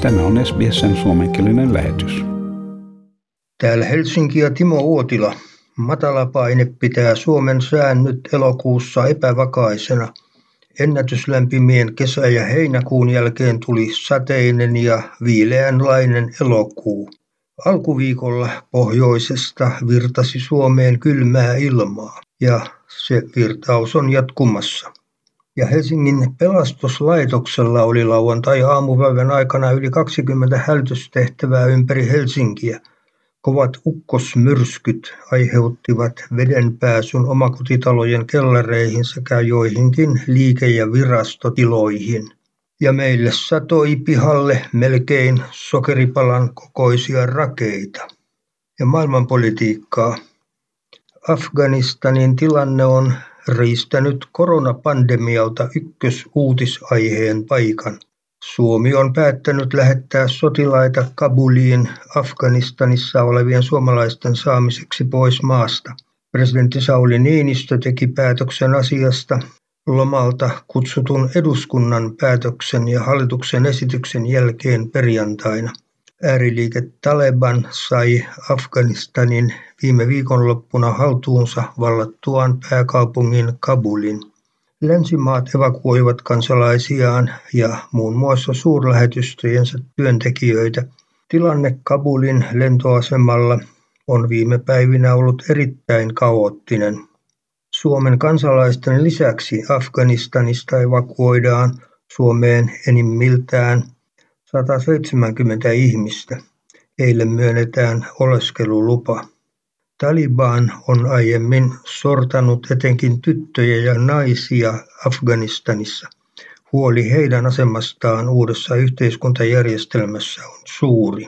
Tämä on SBSn suomenkielinen lähetys. Täällä Helsinki ja Timo Uotila. Matalapaine pitää Suomen sään nyt elokuussa epävakaisena. Ennätyslämpimien kesä- ja heinäkuun jälkeen tuli sateinen ja viileänlainen elokuu. Alkuviikolla pohjoisesta virtasi Suomeen kylmää ilmaa ja se virtaus on jatkumassa ja Helsingin pelastuslaitoksella oli lauantai-aamupäivän aikana yli 20 hälytystehtävää ympäri Helsinkiä. Kovat ukkosmyrskyt aiheuttivat vedenpääsyn omakotitalojen kellareihin sekä joihinkin liike- ja virastotiloihin. Ja meille satoi pihalle melkein sokeripalan kokoisia rakeita. Ja maailmanpolitiikkaa. Afganistanin tilanne on riistänyt koronapandemialta ykkösuutisaiheen paikan. Suomi on päättänyt lähettää sotilaita Kabuliin Afganistanissa olevien suomalaisten saamiseksi pois maasta. Presidentti Sauli Niinistö teki päätöksen asiasta lomalta kutsutun eduskunnan päätöksen ja hallituksen esityksen jälkeen perjantaina. Ääriliike Taleban sai Afganistanin viime viikonloppuna haltuunsa vallattuaan pääkaupungin Kabulin. Länsimaat evakuoivat kansalaisiaan ja muun muassa suurlähetystöjensä työntekijöitä. Tilanne Kabulin lentoasemalla on viime päivinä ollut erittäin kaoottinen. Suomen kansalaisten lisäksi Afganistanista evakuoidaan Suomeen enimmiltään 170 ihmistä. Heille myönnetään oleskelulupa. Taliban on aiemmin sortanut etenkin tyttöjä ja naisia Afganistanissa. Huoli heidän asemastaan uudessa yhteiskuntajärjestelmässä on suuri.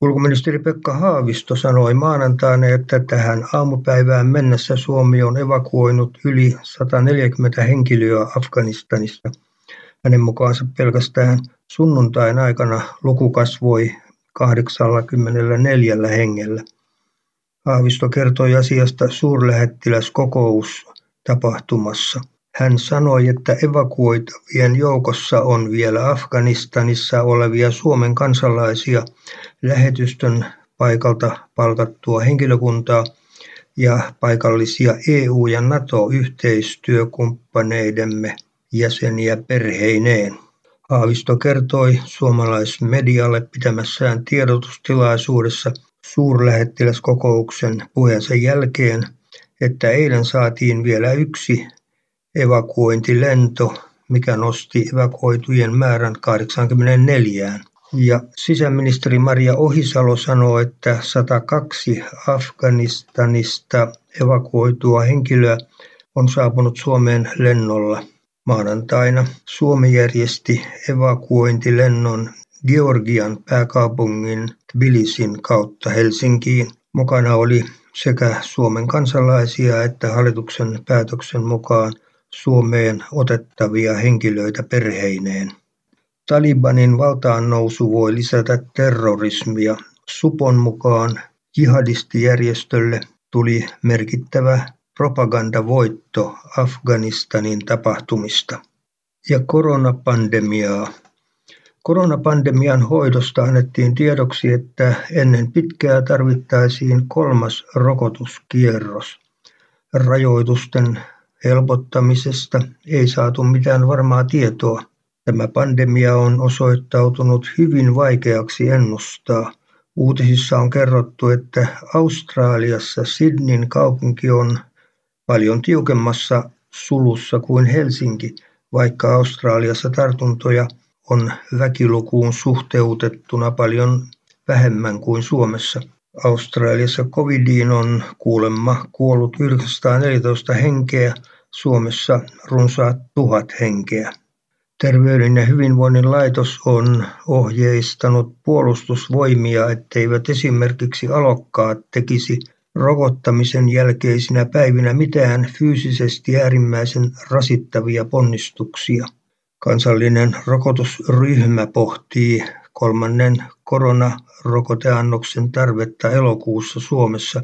Ulkoministeri Pekka Haavisto sanoi maanantaina, että tähän aamupäivään mennessä Suomi on evakuoinut yli 140 henkilöä Afganistanista. Hänen mukaansa pelkästään Sunnuntain aikana luku kasvoi 84 hengellä. Haavisto kertoi asiasta suurlähettiläskokous-tapahtumassa. Hän sanoi, että evakuoitavien joukossa on vielä Afganistanissa olevia Suomen kansalaisia, lähetystön paikalta palkattua henkilökuntaa ja paikallisia EU- ja NATO-yhteistyökumppaneidemme jäseniä perheineen. Haavisto kertoi suomalaismedialle pitämässään tiedotustilaisuudessa suurlähettiläskokouksen puheensa jälkeen, että eilen saatiin vielä yksi evakuointilento, mikä nosti evakuoitujen määrän 84. Ja sisäministeri Maria Ohisalo sanoi, että 102 Afganistanista evakuoitua henkilöä on saapunut Suomeen lennolla. Maanantaina Suomi järjesti evakuointilennon Georgian pääkaupungin Tbilisin kautta Helsinkiin. Mukana oli sekä Suomen kansalaisia että hallituksen päätöksen mukaan Suomeen otettavia henkilöitä perheineen. Talibanin valtaan nousu voi lisätä terrorismia. Supon mukaan jihadistijärjestölle tuli merkittävä propagandavoitto Afganistanin tapahtumista ja koronapandemiaa. Koronapandemian hoidosta annettiin tiedoksi, että ennen pitkää tarvittaisiin kolmas rokotuskierros. Rajoitusten helpottamisesta ei saatu mitään varmaa tietoa. Tämä pandemia on osoittautunut hyvin vaikeaksi ennustaa. Uutisissa on kerrottu, että Australiassa Sydneyn kaupunki on paljon tiukemmassa sulussa kuin Helsinki, vaikka Australiassa tartuntoja on väkilukuun suhteutettuna paljon vähemmän kuin Suomessa. Australiassa covidiin on kuulemma kuollut 914 henkeä, Suomessa runsaat tuhat henkeä. Terveyden ja hyvinvoinnin laitos on ohjeistanut puolustusvoimia, etteivät esimerkiksi alokkaat tekisi rokottamisen jälkeisinä päivinä mitään fyysisesti äärimmäisen rasittavia ponnistuksia. Kansallinen rokotusryhmä pohtii kolmannen koronarokoteannoksen tarvetta elokuussa Suomessa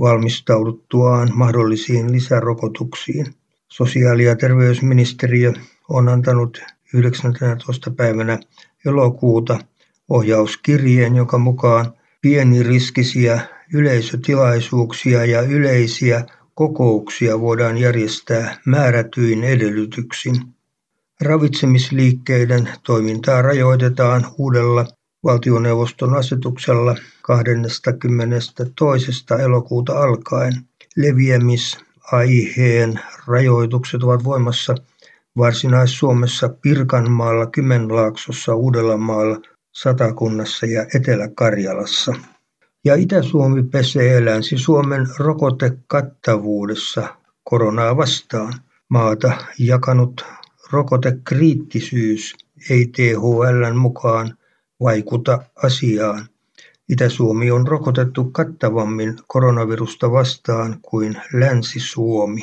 valmistauduttuaan mahdollisiin lisärokotuksiin. Sosiaali- ja terveysministeriö on antanut 19. päivänä elokuuta ohjauskirjeen, jonka mukaan pieniriskisiä yleisötilaisuuksia ja yleisiä kokouksia voidaan järjestää määrätyin edellytyksin. Ravitsemisliikkeiden toimintaa rajoitetaan uudella valtioneuvoston asetuksella 22. elokuuta alkaen. Leviämisaiheen rajoitukset ovat voimassa Varsinais-Suomessa, Pirkanmaalla, Kymenlaaksossa, Uudellamaalla, Satakunnassa ja Etelä-Karjalassa. Ja Itä-Suomi pesee Länsi-Suomen rokotekattavuudessa koronaa vastaan. Maata jakanut rokotekriittisyys ei THLn mukaan vaikuta asiaan. Itä-Suomi on rokotettu kattavammin koronavirusta vastaan kuin Länsi-Suomi.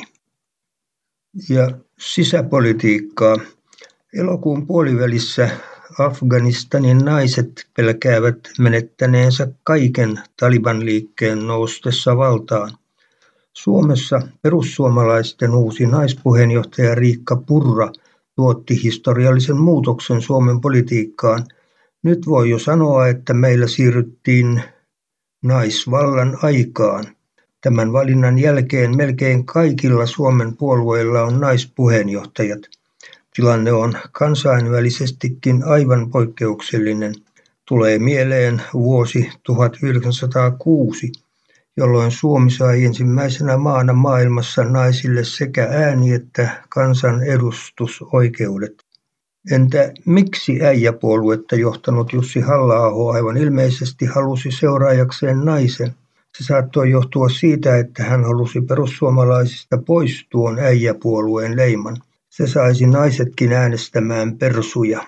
Ja sisäpolitiikkaa. Elokuun puolivälissä Afganistanin naiset pelkäävät menettäneensä kaiken Taliban-liikkeen noustessa valtaan. Suomessa perussuomalaisten uusi naispuheenjohtaja Riikka Purra tuotti historiallisen muutoksen Suomen politiikkaan. Nyt voi jo sanoa, että meillä siirryttiin naisvallan aikaan. Tämän valinnan jälkeen melkein kaikilla Suomen puolueilla on naispuheenjohtajat. Tilanne on kansainvälisestikin aivan poikkeuksellinen. Tulee mieleen vuosi 1906, jolloin Suomi sai ensimmäisenä maana maailmassa naisille sekä ääni- että kansanedustusoikeudet. Entä miksi äijäpuoluetta johtanut Jussi halla aivan ilmeisesti halusi seuraajakseen naisen? Se saattoi johtua siitä, että hän halusi perussuomalaisista pois tuon äijäpuolueen leiman. Se saisi naisetkin äänestämään persuja.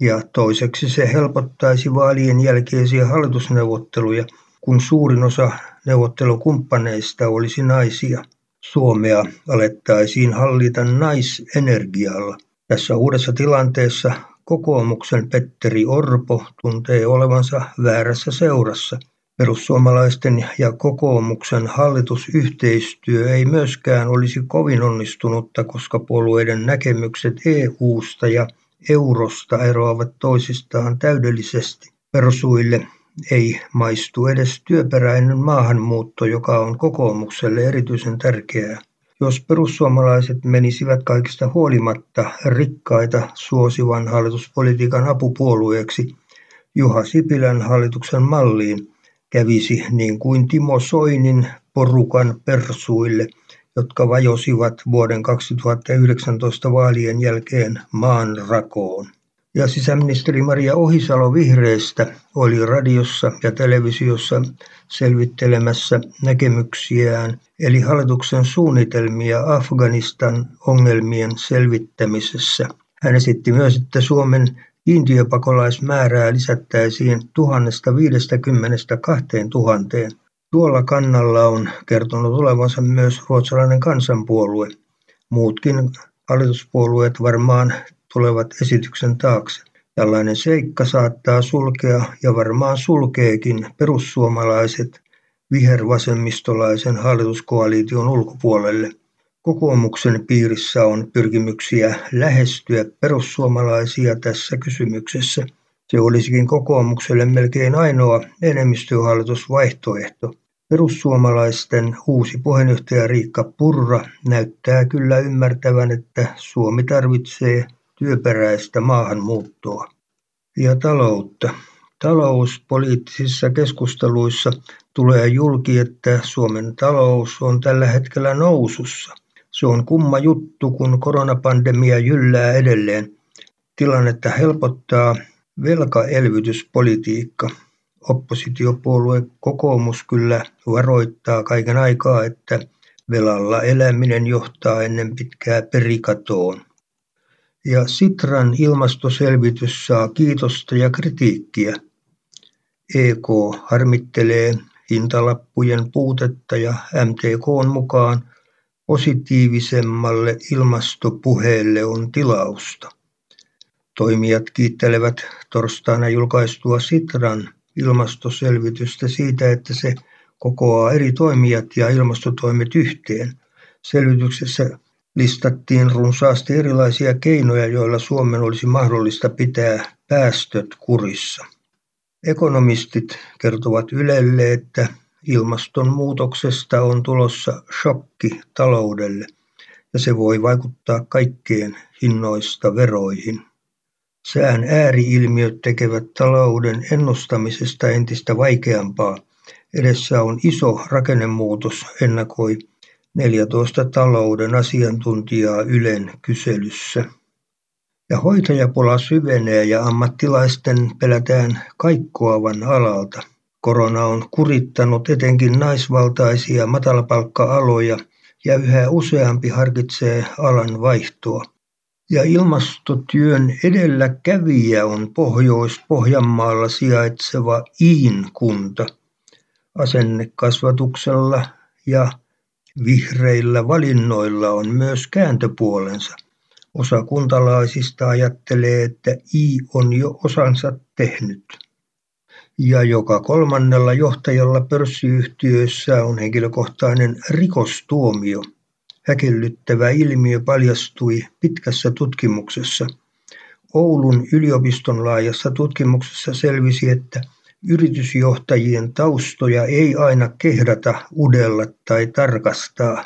Ja toiseksi se helpottaisi vaalien jälkeisiä hallitusneuvotteluja, kun suurin osa neuvottelukumppaneista olisi naisia. Suomea alettaisiin hallita naisenergialla. Tässä uudessa tilanteessa kokoomuksen Petteri Orpo tuntee olevansa väärässä seurassa. Perussuomalaisten ja kokoomuksen hallitusyhteistyö ei myöskään olisi kovin onnistunutta, koska puolueiden näkemykset EU-sta ja eurosta eroavat toisistaan täydellisesti. Persuille ei maistu edes työperäinen maahanmuutto, joka on kokoomukselle erityisen tärkeää. Jos perussuomalaiset menisivät kaikista huolimatta rikkaita suosivan hallituspolitiikan apupuolueeksi Juha Sipilän hallituksen malliin, kävisi niin kuin Timo Soinin porukan persuille, jotka vajosivat vuoden 2019 vaalien jälkeen maan rakoon. Ja sisäministeri Maria Ohisalo Vihreistä oli radiossa ja televisiossa selvittelemässä näkemyksiään, eli hallituksen suunnitelmia Afganistan ongelmien selvittämisessä. Hän esitti myös, että Suomen kiintiöpakolaismäärää lisättäisiin tuhannesta viidestäkymmenestä kahteen tuhanteen. Tuolla kannalla on kertonut olevansa myös ruotsalainen kansanpuolue. Muutkin hallituspuolueet varmaan tulevat esityksen taakse. Tällainen seikka saattaa sulkea ja varmaan sulkeekin perussuomalaiset vihervasemmistolaisen hallituskoalition ulkopuolelle. Kokoomuksen piirissä on pyrkimyksiä lähestyä perussuomalaisia tässä kysymyksessä. Se olisikin kokoomukselle melkein ainoa enemmistöhallitusvaihtoehto. Perussuomalaisten uusi puheenjohtaja Riikka Purra näyttää kyllä ymmärtävän, että Suomi tarvitsee työperäistä maahanmuuttoa ja taloutta. Talouspoliittisissa keskusteluissa tulee julki, että Suomen talous on tällä hetkellä nousussa. Se on kumma juttu, kun koronapandemia jyllää edelleen. Tilannetta helpottaa velkaelvytyspolitiikka. Oppositiopuolue kokoomus kyllä varoittaa kaiken aikaa, että velalla eläminen johtaa ennen pitkää perikatoon. Ja Sitran ilmastoselvitys saa kiitosta ja kritiikkiä. EK harmittelee hintalappujen puutetta ja MTK mukaan positiivisemmalle ilmastopuheelle on tilausta. Toimijat kiittelevät torstaina julkaistua Sitran ilmastoselvitystä siitä, että se kokoaa eri toimijat ja ilmastotoimet yhteen. Selvityksessä listattiin runsaasti erilaisia keinoja, joilla Suomen olisi mahdollista pitää päästöt kurissa. Ekonomistit kertovat Ylelle, että ilmastonmuutoksesta on tulossa shokki taloudelle ja se voi vaikuttaa kaikkeen hinnoista veroihin. Sään ääriilmiöt tekevät talouden ennustamisesta entistä vaikeampaa. Edessä on iso rakennemuutos, ennakoi 14 talouden asiantuntijaa Ylen kyselyssä. Ja hoitajapula syvenee ja ammattilaisten pelätään kaikkoavan alalta. Korona on kurittanut etenkin naisvaltaisia matalapalkka-aloja ja yhä useampi harkitsee alan vaihtoa. Ja ilmastotyön edelläkävijä on Pohjois-Pohjanmaalla sijaitseva Iin kunta. Asennekasvatuksella ja vihreillä valinnoilla on myös kääntöpuolensa. Osa kuntalaisista ajattelee, että I on jo osansa tehnyt. Ja joka kolmannella johtajalla pörssiyhtiöissä on henkilökohtainen rikostuomio. Häkellyttävä ilmiö paljastui pitkässä tutkimuksessa. Oulun yliopiston laajassa tutkimuksessa selvisi, että yritysjohtajien taustoja ei aina kehdata udella tai tarkastaa.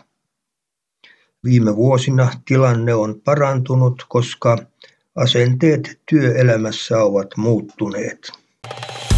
Viime vuosina tilanne on parantunut, koska asenteet työelämässä ovat muuttuneet.